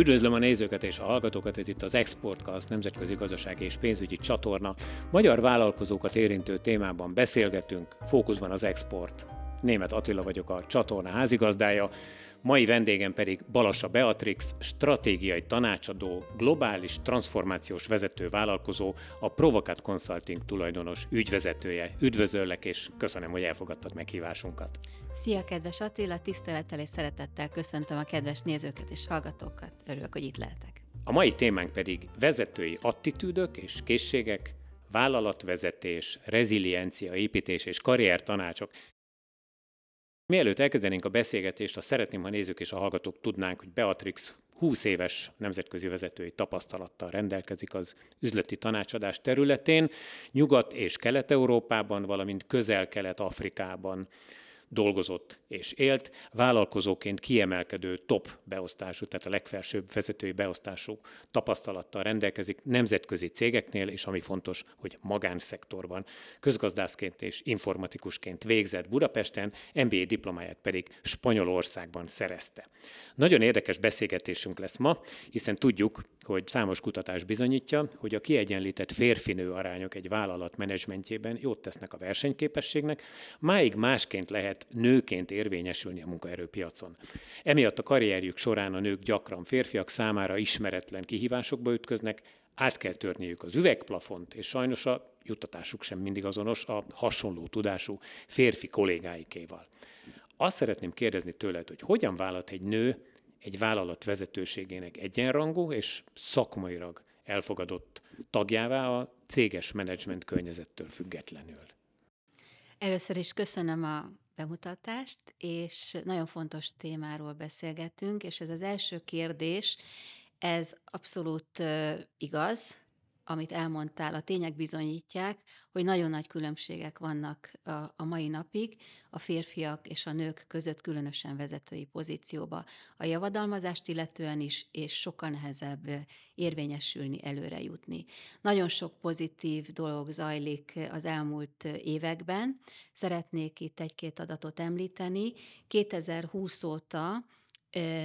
Üdvözlöm a nézőket és a hallgatókat, ez itt az Exportcast nemzetközi gazdasági és pénzügyi csatorna. Magyar vállalkozókat érintő témában beszélgetünk, fókuszban az export. Német Attila vagyok a csatorna házigazdája, mai vendégem pedig Balassa Beatrix, stratégiai tanácsadó, globális transformációs vezető vállalkozó, a Provocat Consulting tulajdonos ügyvezetője. Üdvözöllek, és köszönöm, hogy elfogadtad meghívásunkat. Szia, kedves Attila, tisztelettel és szeretettel köszöntöm a kedves nézőket és hallgatókat. Örülök, hogy itt lehetek. A mai témánk pedig vezetői attitűdök és készségek, vállalatvezetés, reziliencia, építés és karriertanácsok. Mielőtt elkezdenénk a beszélgetést, azt szeretném, ha nézők és a hallgatók tudnánk, hogy Beatrix 20 éves nemzetközi vezetői tapasztalattal rendelkezik az üzleti tanácsadás területén, Nyugat- és Kelet-Európában, valamint Közel-Kelet-Afrikában dolgozott és élt, vállalkozóként kiemelkedő top beosztású, tehát a legfelsőbb vezetői beosztású tapasztalattal rendelkezik nemzetközi cégeknél, és ami fontos, hogy magánszektorban. Közgazdászként és informatikusként végzett Budapesten, MBA diplomáját pedig Spanyolországban szerezte. Nagyon érdekes beszélgetésünk lesz ma, hiszen tudjuk, hogy számos kutatás bizonyítja, hogy a kiegyenlített férfinő arányok egy vállalat menedzsmentjében jót tesznek a versenyképességnek, máig másként lehet nőként érvényesülni a munkaerőpiacon. Emiatt a karrierjük során a nők gyakran férfiak számára ismeretlen kihívásokba ütköznek, át kell törniük az üvegplafont, és sajnos a juttatásuk sem mindig azonos a hasonló tudású férfi kollégáikéval. Azt szeretném kérdezni tőled, hogy hogyan vállalt egy nő egy vállalat vezetőségének egyenrangú és szakmailag elfogadott tagjává a céges menedzsment környezettől függetlenül. Először is köszönöm a bemutatást, és nagyon fontos témáról beszélgetünk, és ez az első kérdés, ez abszolút igaz, amit elmondtál, a tények bizonyítják, hogy nagyon nagy különbségek vannak a, a mai napig a férfiak és a nők között, különösen vezetői pozícióba. A javadalmazást illetően is, és sokkal nehezebb érvényesülni, előre jutni. Nagyon sok pozitív dolog zajlik az elmúlt években. Szeretnék itt egy-két adatot említeni. 2020 óta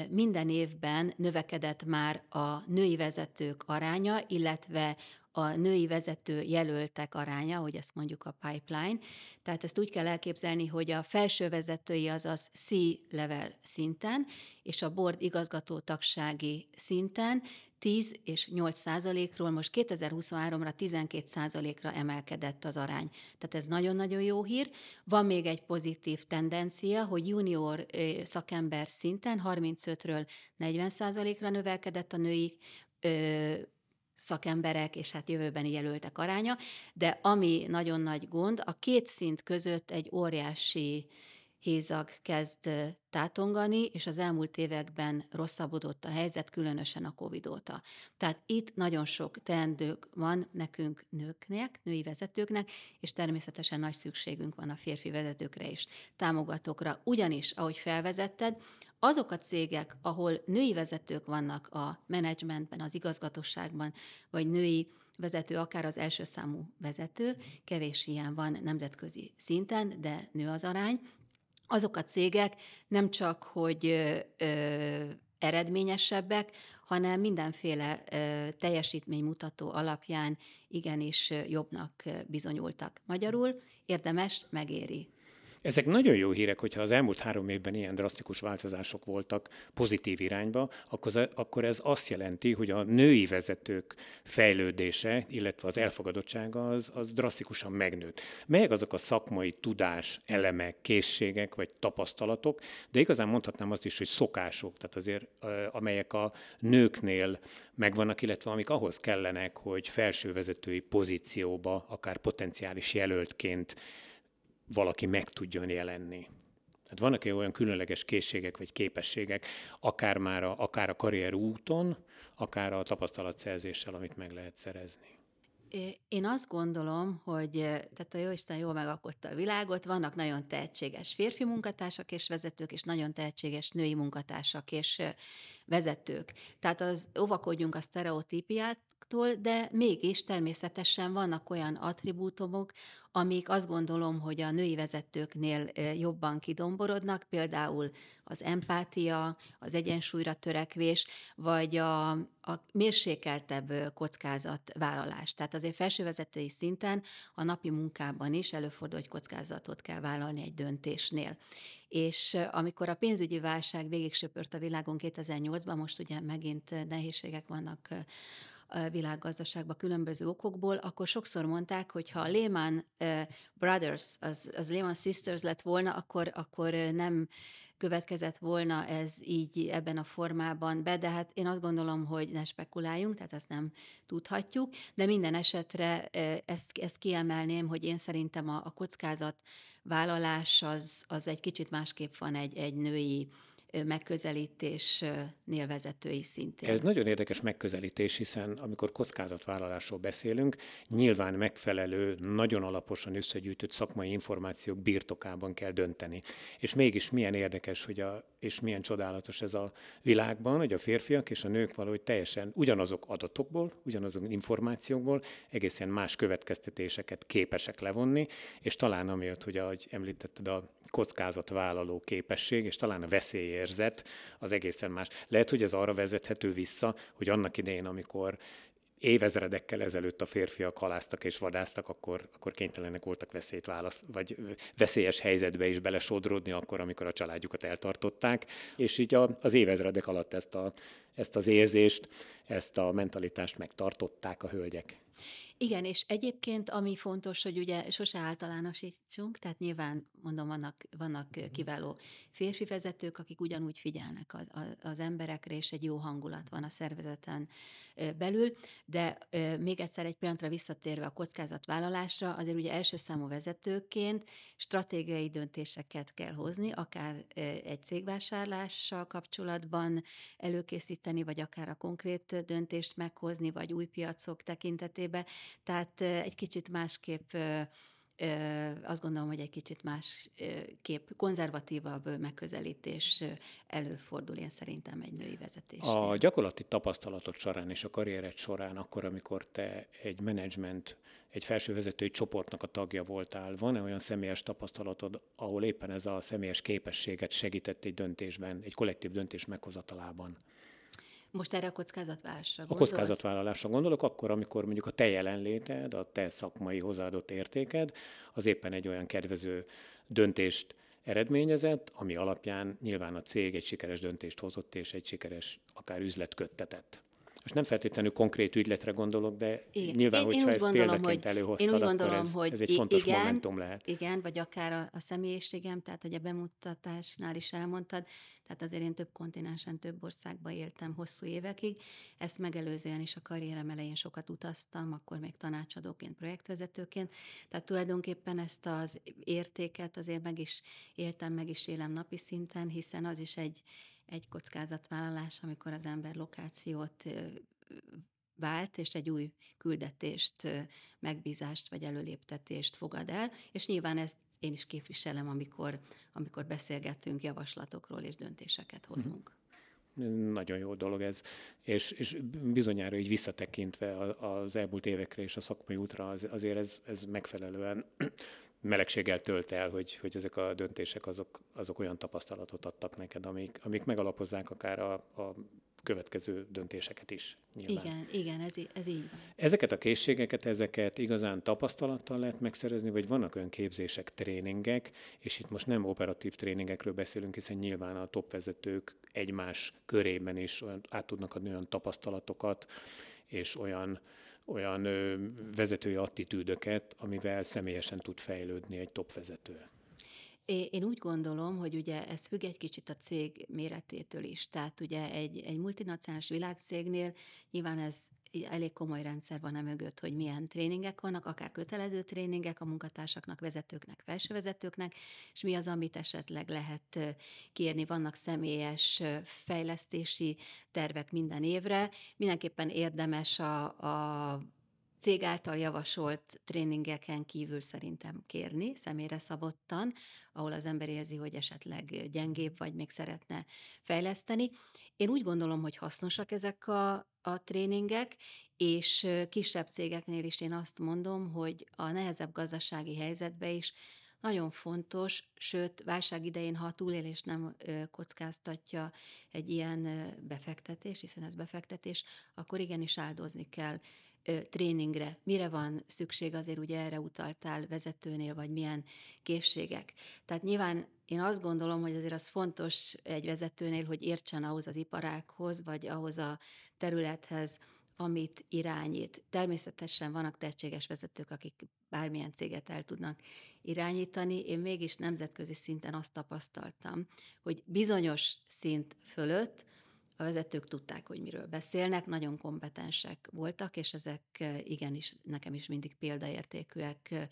minden évben növekedett már a női vezetők aránya, illetve a női vezető jelöltek aránya, hogy ezt mondjuk a pipeline. Tehát ezt úgy kell elképzelni, hogy a felső vezetői, azaz C-level szinten, és a board igazgató tagsági szinten 10 és 8 százalékról most 2023-ra 12 százalékra emelkedett az arány. Tehát ez nagyon-nagyon jó hír. Van még egy pozitív tendencia, hogy junior szakember szinten 35-ről 40 százalékra növelkedett a női szakemberek és hát jövőbeni jelöltek aránya, de ami nagyon nagy gond, a két szint között egy óriási hézag kezd tátongani, és az elmúlt években rosszabbodott a helyzet, különösen a Covid óta. Tehát itt nagyon sok teendők van nekünk nőknek, női vezetőknek, és természetesen nagy szükségünk van a férfi vezetőkre és támogatókra. Ugyanis, ahogy felvezetted, azok a cégek, ahol női vezetők vannak a menedzsmentben, az igazgatóságban, vagy női vezető, akár az első számú vezető, kevés ilyen van nemzetközi szinten, de nő az arány, azok a cégek nem csak, hogy ö, ö, eredményesebbek, hanem mindenféle ö, teljesítménymutató alapján igenis jobbnak bizonyultak. Magyarul érdemes, megéri ezek nagyon jó hírek, hogyha az elmúlt három évben ilyen drasztikus változások voltak pozitív irányba, akkor, ez azt jelenti, hogy a női vezetők fejlődése, illetve az elfogadottsága az, az drasztikusan megnőtt. Melyek azok a szakmai tudás, elemek, készségek vagy tapasztalatok, de igazán mondhatnám azt is, hogy szokások, tehát azért amelyek a nőknél megvannak, illetve amik ahhoz kellenek, hogy felsővezetői pozícióba, akár potenciális jelöltként valaki meg tudjon jelenni. Tehát vannak -e olyan különleges készségek vagy képességek, akár már a, akár a karrier úton, akár a tapasztalatszerzéssel, amit meg lehet szerezni. Én azt gondolom, hogy tehát a Jóisten jól megalkotta a világot, vannak nagyon tehetséges férfi munkatársak és vezetők, és nagyon tehetséges női munkatársak és vezetők. Tehát az óvakodjunk a sztereotípiát, de mégis természetesen vannak olyan attribútumok, amik azt gondolom, hogy a női vezetőknél jobban kidomborodnak, például az empátia, az egyensúlyra törekvés, vagy a, a mérsékeltebb kockázatvállalás. Tehát azért felsővezetői szinten a napi munkában is előfordul, hogy kockázatot kell vállalni egy döntésnél. És amikor a pénzügyi válság végig söpört a világon 2008-ban, most ugye megint nehézségek vannak világgazdaságban különböző okokból, akkor sokszor mondták, hogy ha a Lehman Brothers, az, az Lehman Sisters lett volna, akkor, akkor nem következett volna ez így ebben a formában be, de hát én azt gondolom, hogy ne spekuláljunk, tehát ezt nem tudhatjuk, de minden esetre ezt, ezt kiemelném, hogy én szerintem a, a kockázat vállalás az, az egy kicsit másképp van egy, egy női megközelítésnél vezetői szintén. Ez nagyon érdekes megközelítés, hiszen amikor kockázatvállalásról beszélünk, nyilván megfelelő, nagyon alaposan összegyűjtött szakmai információk birtokában kell dönteni. És mégis milyen érdekes, hogy a, és milyen csodálatos ez a világban, hogy a férfiak és a nők valahogy teljesen ugyanazok adatokból, ugyanazok információkból egészen más következtetéseket képesek levonni, és talán amiatt, hogy ahogy említetted, a kockázatvállaló képesség, és talán a veszélyérzet az egészen más. Lehet, hogy ez arra vezethető vissza, hogy annak idején, amikor évezredekkel ezelőtt a férfiak haláztak és vadáztak, akkor, akkor kénytelenek voltak veszélyt választ, vagy veszélyes helyzetbe is belesodródni akkor, amikor a családjukat eltartották, és így a, az évezredek alatt ezt, a, ezt az érzést, ezt a mentalitást megtartották a hölgyek. Igen, és egyébként ami fontos, hogy ugye sose általánosítsunk, tehát nyilván mondom, vannak, vannak kiváló férfi vezetők, akik ugyanúgy figyelnek az, az emberekre, és egy jó hangulat van a szervezeten belül, de még egyszer egy pillanatra visszatérve a kockázatvállalásra, azért ugye első számú vezetőként stratégiai döntéseket kell hozni, akár egy cégvásárlással kapcsolatban előkészíteni, vagy akár a konkrét döntést meghozni, vagy új piacok tekintetében, tehát egy kicsit másképp azt gondolom, hogy egy kicsit más kép, konzervatívabb megközelítés előfordul én szerintem egy női vezetés. A gyakorlati tapasztalatot során és a karriered során, akkor, amikor te egy menedzsment, egy felsővezetői csoportnak a tagja voltál, van-e olyan személyes tapasztalatod, ahol éppen ez a személyes képességet segített egy döntésben, egy kollektív döntés meghozatalában? Most erre a kockázatvállalásra gondolsz? A kockázatvállalásra gondolok, akkor, amikor mondjuk a te jelenléted, a te szakmai hozzáadott értéked, az éppen egy olyan kedvező döntést eredményezett, ami alapján nyilván a cég egy sikeres döntést hozott, és egy sikeres akár üzlet köttetett. Most nem feltétlenül konkrét ügyletre gondolok, de igen. nyilván, én, hogyha én ezt gondolom, példaként előhoztad, én úgy gondolom, akkor ez, hogy ez egy fontos igen, momentum lehet. Igen, vagy akár a, a személyiségem, tehát hogy a bemutatásnál is elmondtad, tehát azért én több kontinensen, több országban éltem hosszú évekig. Ezt megelőzően is a karrierem elején sokat utaztam, akkor még tanácsadóként, projektvezetőként. Tehát tulajdonképpen ezt az értéket azért meg is éltem, meg is élem napi szinten, hiszen az is egy, egy kockázatvállalás, amikor az ember lokációt vált, és egy új küldetést, megbízást vagy előléptetést fogad el, és nyilván ezt én is képviselem, amikor, amikor beszélgetünk javaslatokról és döntéseket hozunk. Nagyon jó dolog ez, és, és bizonyára így visszatekintve az elmúlt évekre és a szakmai útra az, azért ez, ez megfelelően melegséggel tölt el, hogy, hogy ezek a döntések azok, azok olyan tapasztalatot adtak neked, amik, amik megalapozzák akár a, a következő döntéseket is. Nyilván. Igen, igen, ez, ez így van. Ezeket a készségeket, ezeket igazán tapasztalattal lehet megszerezni, vagy vannak olyan képzések, tréningek, és itt most nem operatív tréningekről beszélünk, hiszen nyilván a top vezetők egymás körében is olyan, át tudnak adni olyan tapasztalatokat, és olyan olyan vezetői attitűdöket, amivel személyesen tud fejlődni egy top vezető. Én úgy gondolom, hogy ugye ez függ egy kicsit a cég méretétől is. Tehát ugye egy, egy multinacionális világcégnél nyilván ez elég komoly rendszer van mögött, hogy milyen tréningek vannak, akár kötelező tréningek a munkatársaknak, vezetőknek, felsővezetőknek, és mi az, amit esetleg lehet kérni. Vannak személyes fejlesztési tervek minden évre. Mindenképpen érdemes a, a cég által javasolt tréningeken kívül szerintem kérni, személyre szabottan, ahol az ember érzi, hogy esetleg gyengébb, vagy még szeretne fejleszteni. Én úgy gondolom, hogy hasznosak ezek a, a tréningek, és kisebb cégeknél is én azt mondom, hogy a nehezebb gazdasági helyzetben is nagyon fontos, sőt, válság idején, ha a túlélés nem kockáztatja egy ilyen befektetés, hiszen ez befektetés, akkor igenis áldozni kell tréningre. Mire van szükség, azért ugye erre utaltál vezetőnél, vagy milyen készségek. Tehát nyilván én azt gondolom, hogy azért az fontos egy vezetőnél, hogy értsen ahhoz az iparákhoz, vagy ahhoz a területhez, amit irányít. Természetesen vannak tehetséges vezetők, akik bármilyen céget el tudnak irányítani. Én mégis nemzetközi szinten azt tapasztaltam, hogy bizonyos szint fölött a vezetők tudták, hogy miről beszélnek, nagyon kompetensek voltak, és ezek igenis nekem is mindig példaértékűek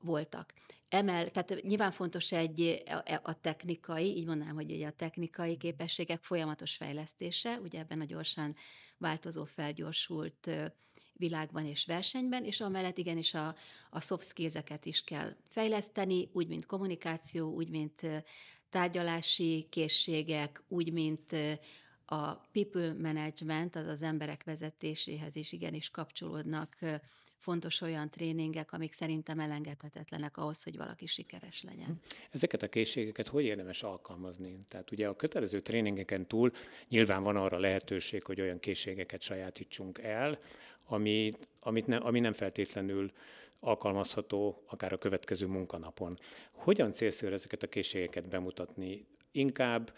voltak. Emel, tehát nyilván fontos egy a, a technikai, így mondanám, hogy a technikai képességek folyamatos fejlesztése, ugye ebben a gyorsan változó, felgyorsult világban és versenyben, és amellett igenis a, a soft skills-eket is kell fejleszteni, úgy, mint kommunikáció, úgy, mint tárgyalási készségek, úgy, mint a people management, az az emberek vezetéséhez is igenis kapcsolódnak fontos olyan tréningek, amik szerintem elengedhetetlenek ahhoz, hogy valaki sikeres legyen. Hm. Ezeket a készségeket hogy érdemes alkalmazni? Tehát ugye a kötelező tréningeken túl nyilván van arra lehetőség, hogy olyan készségeket sajátítsunk el, ami, amit ne, ami nem feltétlenül alkalmazható akár a következő munkanapon. Hogyan célszerű ezeket a készségeket bemutatni? Inkább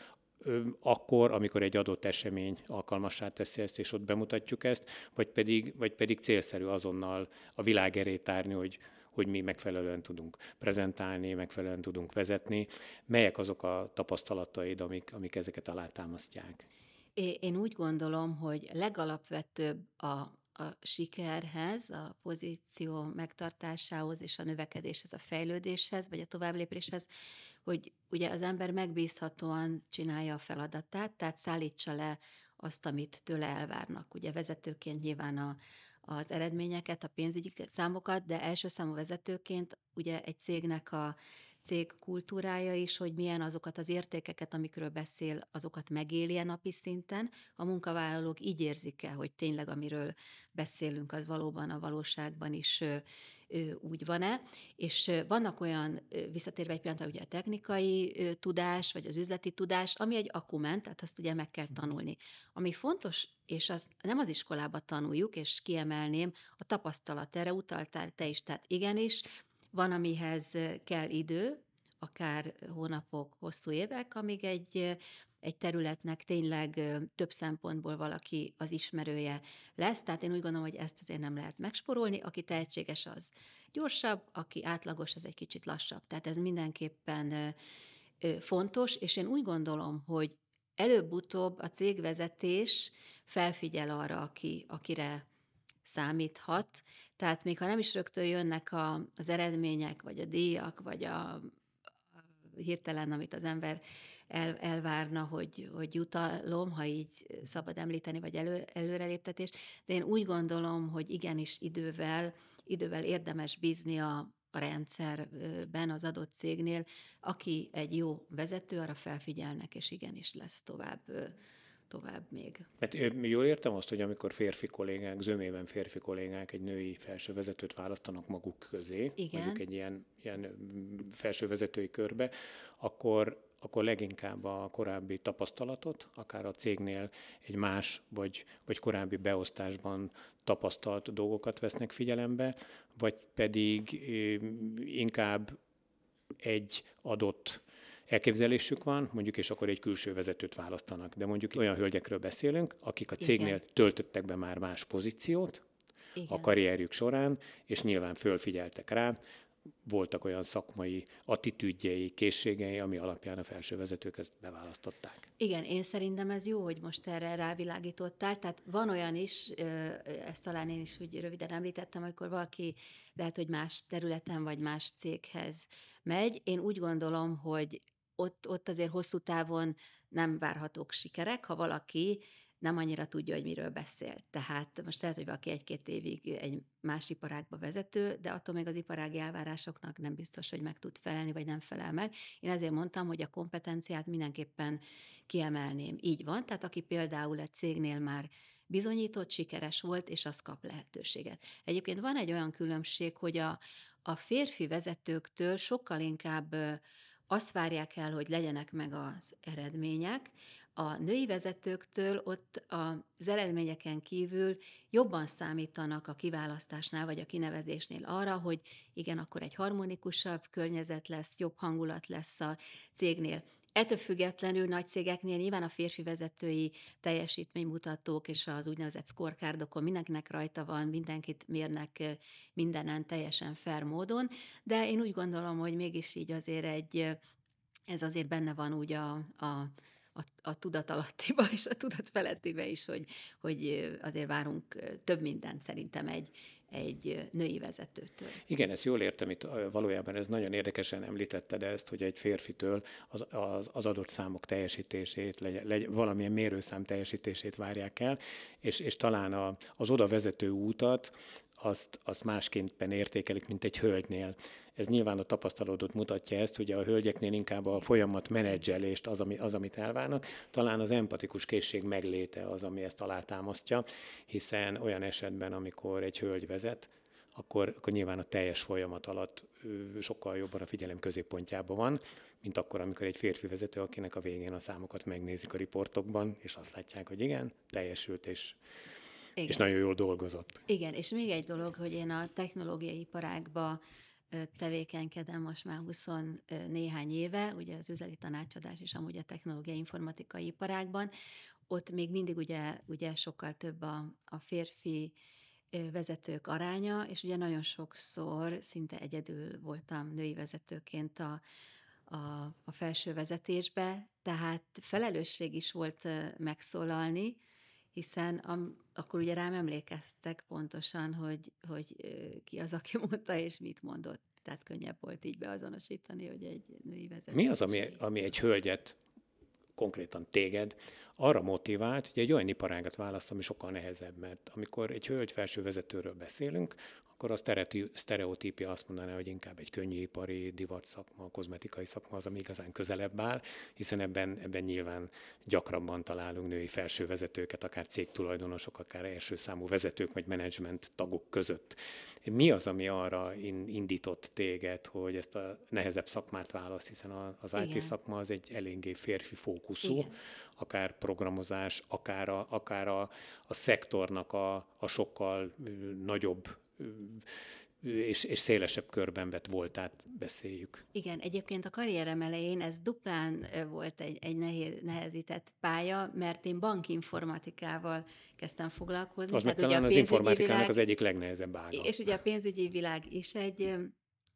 akkor, amikor egy adott esemény alkalmassá teszi ezt, és ott bemutatjuk ezt, vagy pedig, vagy pedig célszerű azonnal a világ erét tárni, hogy, hogy mi megfelelően tudunk prezentálni, megfelelően tudunk vezetni. Melyek azok a tapasztalataid, amik, amik ezeket alátámasztják? Én úgy gondolom, hogy legalapvetőbb a a sikerhez, a pozíció megtartásához és a növekedéshez, a fejlődéshez, vagy a továbblépéshez, hogy ugye az ember megbízhatóan csinálja a feladatát, tehát szállítsa le azt, amit tőle elvárnak. Ugye vezetőként nyilván a, az eredményeket, a pénzügyi számokat, de első számú vezetőként ugye egy cégnek a cég kultúrája is, hogy milyen azokat az értékeket, amikről beszél, azokat megéli a napi szinten. A munkavállalók így érzik el, hogy tényleg amiről beszélünk, az valóban a valóságban is úgy van-e, és vannak olyan, visszatérve egy pillanatra, ugye a technikai tudás, vagy az üzleti tudás, ami egy akkument, tehát azt ugye meg kell tanulni. Ami fontos, és az nem az iskolába tanuljuk, és kiemelném, a tapasztalat, erre utaltál te is, tehát igenis, van, amihez kell idő, akár hónapok, hosszú évek, amíg egy, egy területnek tényleg több szempontból valaki az ismerője lesz. Tehát én úgy gondolom, hogy ezt azért nem lehet megsporolni. Aki tehetséges, az gyorsabb, aki átlagos, az egy kicsit lassabb. Tehát ez mindenképpen fontos, és én úgy gondolom, hogy előbb-utóbb a cégvezetés felfigyel arra, aki, akire számíthat. Tehát még ha nem is rögtön jönnek a, az eredmények, vagy a díjak, vagy a, hirtelen, amit az ember el, elvárna, hogy, hogy jutalom, ha így szabad említeni, vagy elő, előreléptetés, de én úgy gondolom, hogy igenis idővel, idővel érdemes bízni a, a rendszerben, az adott cégnél, aki egy jó vezető, arra felfigyelnek, és igenis lesz tovább tovább még. Hát jól értem azt, hogy amikor férfi kollégák, zömében férfi kollégák egy női felsővezetőt választanak maguk közé, Igen. mondjuk egy ilyen, ilyen felsővezetői körbe, akkor akkor leginkább a korábbi tapasztalatot, akár a cégnél egy más vagy, vagy korábbi beosztásban tapasztalt dolgokat vesznek figyelembe, vagy pedig inkább egy adott elképzelésük van, mondjuk, és akkor egy külső vezetőt választanak. De mondjuk olyan hölgyekről beszélünk, akik a cégnél Igen. töltöttek be már más pozíciót Igen. a karrierjük során, és nyilván fölfigyeltek rá, voltak olyan szakmai attitűdjei, készségei, ami alapján a felső vezetők ezt beválasztották. Igen, én szerintem ez jó, hogy most erre rávilágítottál. Tehát van olyan is, ezt talán én is úgy röviden említettem, amikor valaki lehet, hogy más területen vagy más céghez megy. Én úgy gondolom, hogy ott, ott azért hosszú távon nem várhatók sikerek, ha valaki nem annyira tudja, hogy miről beszél. Tehát most lehet, hogy valaki egy-két évig egy más iparágba vezető, de attól még az iparági elvárásoknak nem biztos, hogy meg tud felelni, vagy nem felel meg. Én ezért mondtam, hogy a kompetenciát mindenképpen kiemelném. Így van, tehát aki például egy cégnél már bizonyított, sikeres volt, és az kap lehetőséget. Egyébként van egy olyan különbség, hogy a, a férfi vezetőktől sokkal inkább azt várják el, hogy legyenek meg az eredmények, a női vezetőktől ott az eredményeken kívül jobban számítanak a kiválasztásnál vagy a kinevezésnél arra, hogy igen, akkor egy harmonikusabb környezet lesz, jobb hangulat lesz a cégnél. Ettől függetlenül nagy cégeknél nyilván a férfi vezetői teljesítménymutatók és az úgynevezett scorecardokon mindenkinek rajta van, mindenkit mérnek mindenen teljesen fair módon, de én úgy gondolom, hogy mégis így azért egy, ez azért benne van úgy a, a a, a tudat alattiba és a tudat felettibe is, hogy, hogy azért várunk több mindent szerintem egy, egy női vezetőtől. Igen, ezt jól értem, itt valójában ez nagyon érdekesen említetted ezt, hogy egy férfitől az, az, az adott számok teljesítését, legy, legy, valamilyen mérőszám teljesítését várják el, és, és talán a, az oda vezető útat azt, azt másképpen értékelik, mint egy hölgynél. Ez nyilván a tapasztalatot mutatja ezt, hogy a hölgyeknél inkább a folyamat menedzselést az, ami, az, amit elvárnak. Talán az empatikus készség megléte az, ami ezt alátámasztja, hiszen olyan esetben, amikor egy hölgy vezet, akkor, akkor nyilván a teljes folyamat alatt sokkal jobban a figyelem középpontjában van, mint akkor, amikor egy férfi vezető, akinek a végén a számokat megnézik a riportokban, és azt látják, hogy igen, teljesült, és, igen. és nagyon jól dolgozott. Igen, és még egy dolog, hogy én a technológiai iparágba tevékenykedem most már 20 néhány éve, ugye az üzleti tanácsadás és amúgy a technológiai informatikai iparágban, ott még mindig ugye, ugye sokkal több a, a férfi vezetők aránya, és ugye nagyon sokszor szinte egyedül voltam női vezetőként a, a, a felső vezetésbe, tehát felelősség is volt megszólalni, hiszen am, akkor ugye rám emlékeztek pontosan, hogy, hogy ki az, aki mondta, és mit mondott. Tehát könnyebb volt így beazonosítani, hogy egy női vezető. Mi az, ami, ami egy hölgyet, konkrétan téged, arra motivált, hogy egy olyan iparágat választ, ami sokkal nehezebb, mert amikor egy hölgy felső vezetőről beszélünk, akkor a sztereotípia azt mondaná, hogy inkább egy könnyűipari divat szakma, kozmetikai szakma az, ami igazán közelebb áll, hiszen ebben, ebben nyilván gyakrabban találunk női felső vezetőket, akár cégtulajdonosok, akár első számú vezetők vagy menedzsment tagok között. Mi az, ami arra indított téged, hogy ezt a nehezebb szakmát választ, hiszen az IT Igen. szakma az egy eléggé férfi fókuszú, Igen. akár programozás, akár a, akár a, a szektornak a, a sokkal nagyobb és, és szélesebb körben vett voltát beszéljük. Igen, egyébként a karrierem elején ez duplán volt egy, egy nehéz, nehezített pálya, mert én bankinformatikával kezdtem foglalkozni. Az Tehát ugye a az informatikának világ, az egyik legnehezebb ága. És ugye a pénzügyi világ is egy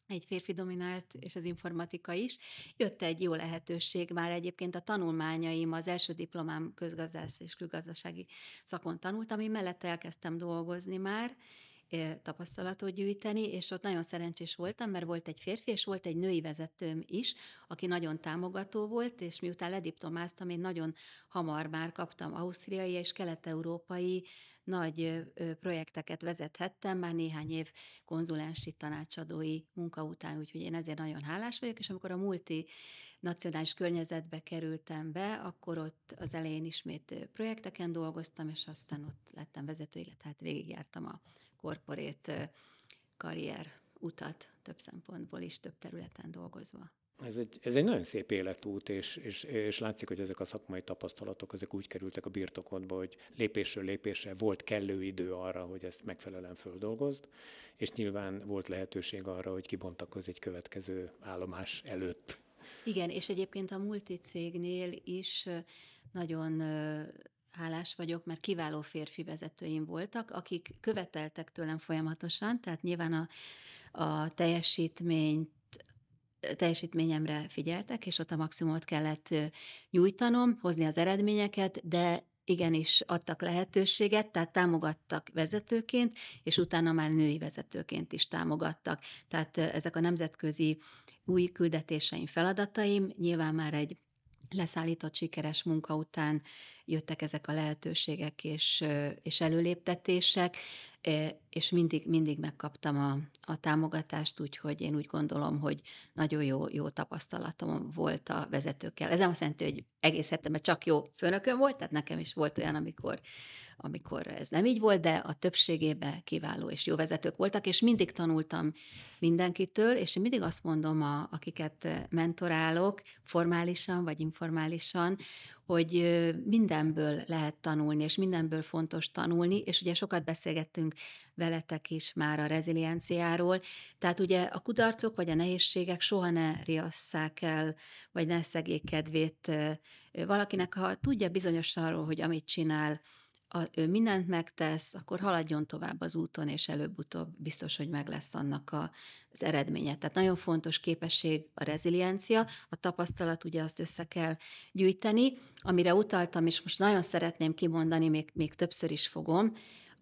egy férfi dominált, és az informatika is. Jött egy jó lehetőség, már egyébként a tanulmányaim, az első diplomám közgazdász és külgazdasági szakon tanultam, én mellette elkezdtem dolgozni már, tapasztalatot gyűjteni, és ott nagyon szerencsés voltam, mert volt egy férfi, és volt egy női vezetőm is, aki nagyon támogató volt, és miután lediplomáztam, én nagyon hamar már kaptam ausztriai és kelet-európai nagy projekteket vezethettem, már néhány év konzulensi tanácsadói munka után, úgyhogy én ezért nagyon hálás vagyok, és amikor a multi nacionális környezetbe kerültem be, akkor ott az elején ismét projekteken dolgoztam, és aztán ott lettem vezető, illetve hát végigjártam a korporét karrier utat több szempontból is, több területen dolgozva. Ez egy, ez egy nagyon szép életút, és, és, és látszik, hogy ezek a szakmai tapasztalatok ezek úgy kerültek a birtokodba, hogy lépésről lépésre volt kellő idő arra, hogy ezt megfelelően földolgozd, és nyilván volt lehetőség arra, hogy kibontakozz egy következő állomás előtt. Igen, és egyébként a multicégnél is nagyon hálás vagyok, mert kiváló férfi vezetőim voltak, akik követeltek tőlem folyamatosan, tehát nyilván a, a teljesítményt teljesítményemre figyeltek, és ott a maximumot kellett nyújtanom, hozni az eredményeket, de igenis adtak lehetőséget, tehát támogattak vezetőként, és utána már női vezetőként is támogattak. Tehát ezek a nemzetközi új küldetéseim, feladataim nyilván már egy leszállított sikeres munka után jöttek ezek a lehetőségek és, és előléptetések, és mindig, mindig megkaptam a, a támogatást, úgyhogy én úgy gondolom, hogy nagyon jó, jó tapasztalatom volt a vezetőkkel. Ez nem azt jelenti, hogy egész hetemben csak jó főnököm volt, tehát nekem is volt olyan, amikor amikor ez nem így volt, de a többségében kiváló és jó vezetők voltak, és mindig tanultam mindenkitől, és én mindig azt mondom, a, akiket mentorálok, formálisan vagy informálisan, hogy mindenből lehet tanulni, és mindenből fontos tanulni, és ugye sokat beszélgettünk veletek is már a rezilienciáról, tehát ugye a kudarcok vagy a nehézségek soha ne riasszák el, vagy ne szegék kedvét valakinek, ha tudja bizonyos arról, hogy amit csinál, a, ő mindent megtesz, akkor haladjon tovább az úton, és előbb-utóbb biztos, hogy meg lesz annak a, az eredménye. Tehát nagyon fontos képesség a reziliencia, a tapasztalat, ugye azt össze kell gyűjteni, amire utaltam, és most nagyon szeretném kimondani, még, még többször is fogom,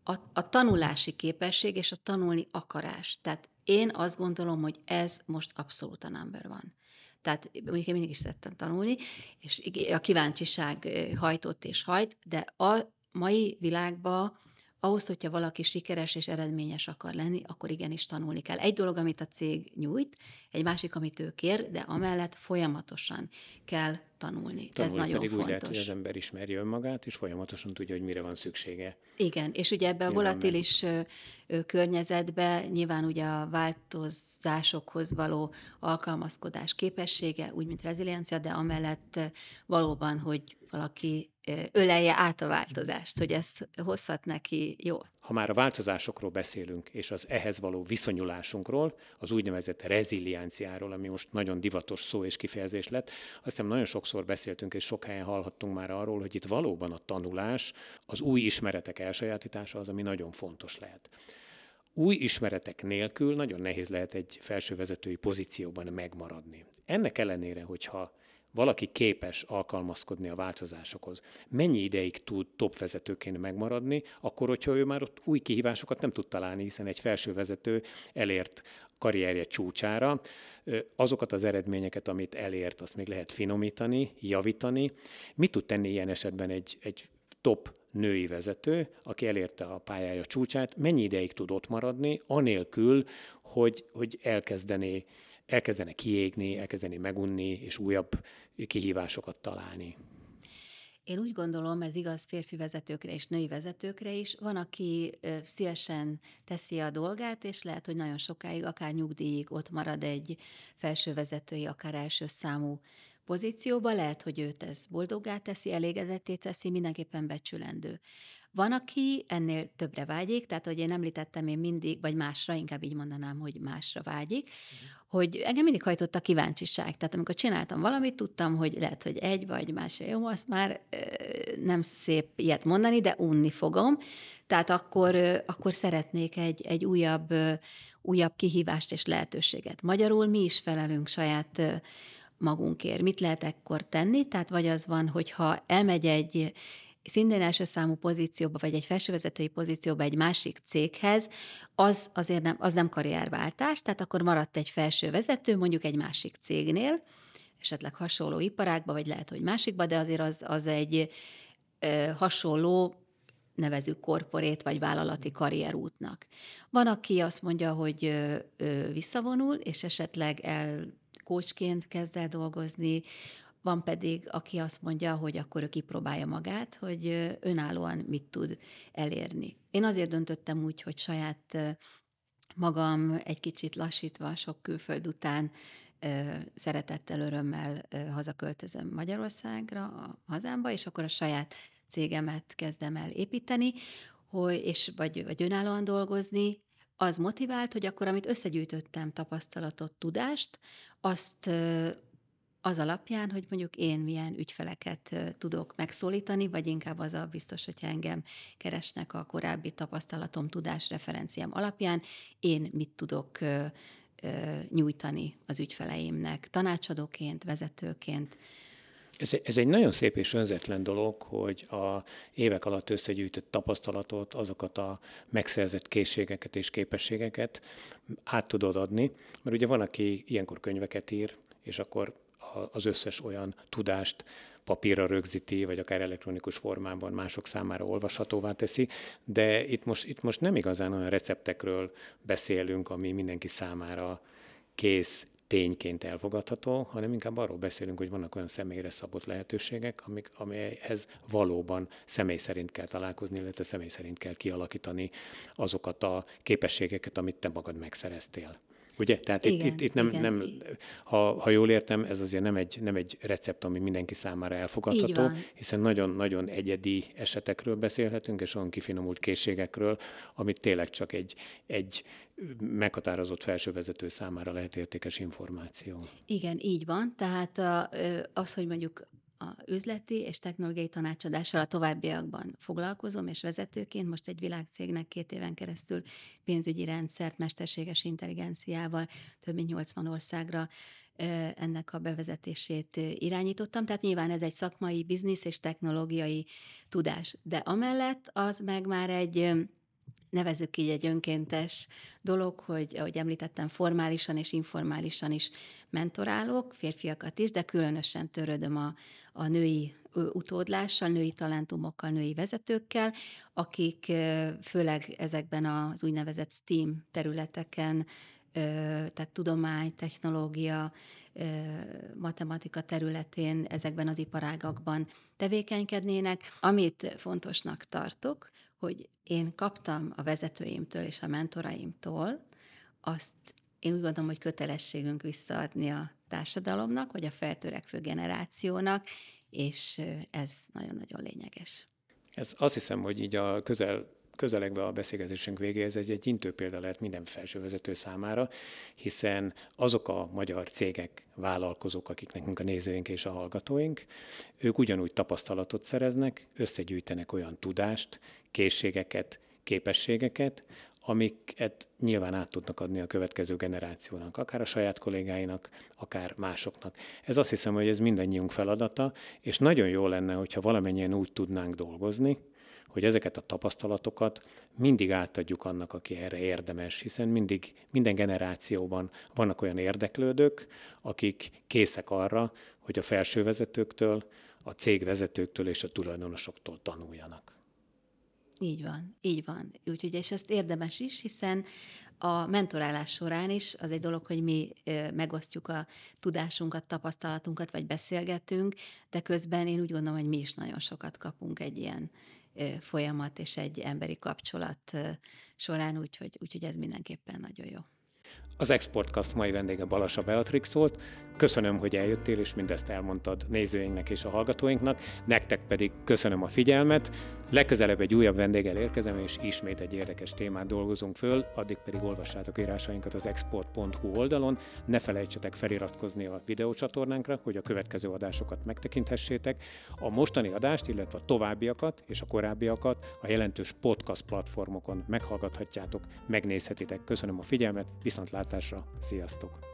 a, a tanulási képesség és a tanulni akarás. Tehát én azt gondolom, hogy ez most abszolút a number van. Tehát mondjuk én mindig is szerettem tanulni, és a kíváncsiság hajtott és hajt, de a, mai világban ahhoz, hogyha valaki sikeres és eredményes akar lenni, akkor igenis tanulni kell. Egy dolog, amit a cég nyújt, egy másik, amit ő kér, de amellett folyamatosan kell tanulni. Tanulni Ez nagyon pedig fontos. úgy lehet, hogy az ember ismerje önmagát, és folyamatosan tudja, hogy mire van szüksége. Igen, és ugye ebbe a volatilis környezetbe nyilván ugye a változásokhoz való alkalmazkodás képessége, úgy, mint reziliencia, de amellett valóban, hogy valaki ölelje át a változást, hogy ez hozhat neki jó. Ha már a változásokról beszélünk, és az ehhez való viszonyulásunkról, az úgynevezett rezilienciáról, ami most nagyon divatos szó és kifejezés lett, azt hiszem nagyon sokszor beszéltünk, és sok helyen hallhattunk már arról, hogy itt valóban a tanulás, az új ismeretek elsajátítása az, ami nagyon fontos lehet. Új ismeretek nélkül nagyon nehéz lehet egy felsővezetői pozícióban megmaradni. Ennek ellenére, hogyha valaki képes alkalmazkodni a változásokhoz, mennyi ideig tud top vezetőként megmaradni, akkor, hogyha ő már ott új kihívásokat nem tud találni, hiszen egy felső vezető elért karrierje csúcsára, azokat az eredményeket, amit elért, azt még lehet finomítani, javítani. Mit tud tenni ilyen esetben egy, egy top női vezető, aki elérte a pályája csúcsát, mennyi ideig tud ott maradni, anélkül, hogy, hogy elkezdené elkezdene kiégni, elkezdeni megunni, és újabb kihívásokat találni. Én úgy gondolom, ez igaz férfi vezetőkre és női vezetőkre is. Van, aki szívesen teszi a dolgát, és lehet, hogy nagyon sokáig, akár nyugdíjig ott marad egy felső vezetői, akár első számú pozícióba. Lehet, hogy őt ez boldoggá teszi, elégedetté teszi, mindenképpen becsülendő. Van, aki ennél többre vágyik, tehát, hogy én említettem, én mindig, vagy másra, inkább így mondanám, hogy másra vágyik, uh-huh. hogy engem mindig hajtott a kíváncsiság. Tehát amikor csináltam valamit, tudtam, hogy lehet, hogy egy vagy más jó, azt már ö, nem szép ilyet mondani, de unni fogom. Tehát akkor, ö, akkor szeretnék egy, egy újabb, ö, újabb kihívást és lehetőséget. Magyarul mi is felelünk saját ö, magunkért. Mit lehet ekkor tenni? Tehát vagy az van, hogyha elmegy egy szintén első számú pozícióba, vagy egy felsővezetői pozícióba egy másik céghez, az azért nem, az nem karrierváltás, tehát akkor maradt egy felső vezető, mondjuk egy másik cégnél, esetleg hasonló iparágba, vagy lehet, hogy másikba, de azért az, az egy ö, hasonló nevezük korporét vagy vállalati karrierútnak. Van, aki azt mondja, hogy ö, ö, visszavonul, és esetleg el kócsként kezd el dolgozni, van pedig, aki azt mondja, hogy akkor ő kipróbálja magát, hogy önállóan mit tud elérni. Én azért döntöttem úgy, hogy saját magam egy kicsit lassítva sok külföld után szeretettel, örömmel hazaköltözöm Magyarországra, a hazámba, és akkor a saját cégemet kezdem el építeni, hogy, és vagy, vagy önállóan dolgozni, az motivált, hogy akkor, amit összegyűjtöttem, tapasztalatot, tudást, azt az alapján, hogy mondjuk én milyen ügyfeleket tudok megszólítani, vagy inkább az a biztos, hogyha engem keresnek a korábbi tapasztalatom, tudás, referenciám alapján, én mit tudok nyújtani az ügyfeleimnek, tanácsadóként, vezetőként. Ez, ez egy nagyon szép és önzetlen dolog, hogy a évek alatt összegyűjtött tapasztalatot, azokat a megszerzett készségeket és képességeket át tudod adni. Mert ugye van, aki ilyenkor könyveket ír, és akkor az összes olyan tudást papírra rögzíti, vagy akár elektronikus formában mások számára olvashatóvá teszi, de itt most, itt most nem igazán olyan receptekről beszélünk, ami mindenki számára kész, tényként elfogadható, hanem inkább arról beszélünk, hogy vannak olyan személyre szabott lehetőségek, amik, amelyhez valóban személy szerint kell találkozni, illetve személy szerint kell kialakítani azokat a képességeket, amit te magad megszereztél. Ugye? Tehát igen, itt, itt, itt nem, igen. nem ha, ha jól értem, ez azért nem egy, nem egy recept, ami mindenki számára elfogadható, hiszen nagyon-nagyon egyedi esetekről beszélhetünk, és olyan kifinomult készségekről, amit tényleg csak egy, egy meghatározott felsővezető számára lehet értékes információ. Igen, így van. Tehát az, hogy mondjuk a üzleti és technológiai tanácsadással a továbbiakban foglalkozom, és vezetőként most egy világcégnek két éven keresztül pénzügyi rendszert mesterséges intelligenciával több mint 80 országra ennek a bevezetését irányítottam. Tehát nyilván ez egy szakmai, biznisz és technológiai tudás. De amellett az meg már egy nevezük így egy önkéntes dolog, hogy ahogy említettem, formálisan és informálisan is mentorálok, férfiakat is, de különösen törődöm a, a női utódlással, női talentumokkal, női vezetőkkel, akik főleg ezekben az úgynevezett STEAM területeken, tehát tudomány, technológia, matematika területén, ezekben az iparágakban tevékenykednének. Amit fontosnak tartok, hogy én kaptam a vezetőimtől és a mentoraimtól, azt én úgy gondolom, hogy kötelességünk visszaadni a társadalomnak, vagy a feltörekvő generációnak, és ez nagyon-nagyon lényeges. Ez azt hiszem, hogy így a közel közelegve a beszélgetésünk végéhez ez egy intő példa lehet minden felsővezető számára, hiszen azok a magyar cégek, vállalkozók, akik nekünk a nézőink és a hallgatóink, ők ugyanúgy tapasztalatot szereznek, összegyűjtenek olyan tudást, készségeket, képességeket, amiket nyilván át tudnak adni a következő generációnak, akár a saját kollégáinak, akár másoknak. Ez azt hiszem, hogy ez mindannyiunk feladata, és nagyon jó lenne, hogyha valamennyien úgy tudnánk dolgozni, hogy ezeket a tapasztalatokat mindig átadjuk annak, aki erre érdemes, hiszen mindig, minden generációban vannak olyan érdeklődők, akik készek arra, hogy a felsővezetőktől, a cégvezetőktől és a tulajdonosoktól tanuljanak. Így van, így van. Úgyhogy és ezt érdemes is, hiszen a mentorálás során is az egy dolog, hogy mi megosztjuk a tudásunkat, tapasztalatunkat, vagy beszélgetünk, de közben én úgy gondolom, hogy mi is nagyon sokat kapunk egy ilyen folyamat és egy emberi kapcsolat során, úgyhogy, úgyhogy ez mindenképpen nagyon jó. Az Exportcast mai vendége Balasa Beatrix volt. Köszönöm, hogy eljöttél, és mindezt elmondtad nézőinknek és a hallgatóinknak. Nektek pedig köszönöm a figyelmet. Legközelebb egy újabb vendéggel érkezem, és ismét egy érdekes témát dolgozunk föl, addig pedig olvassátok írásainkat az export.hu oldalon. Ne felejtsetek feliratkozni a videócsatornánkra, hogy a következő adásokat megtekinthessétek. A mostani adást, illetve a továbbiakat és a korábbiakat a jelentős podcast platformokon meghallgathatjátok, megnézhetitek. Köszönöm a figyelmet, viszontlátásra, sziasztok!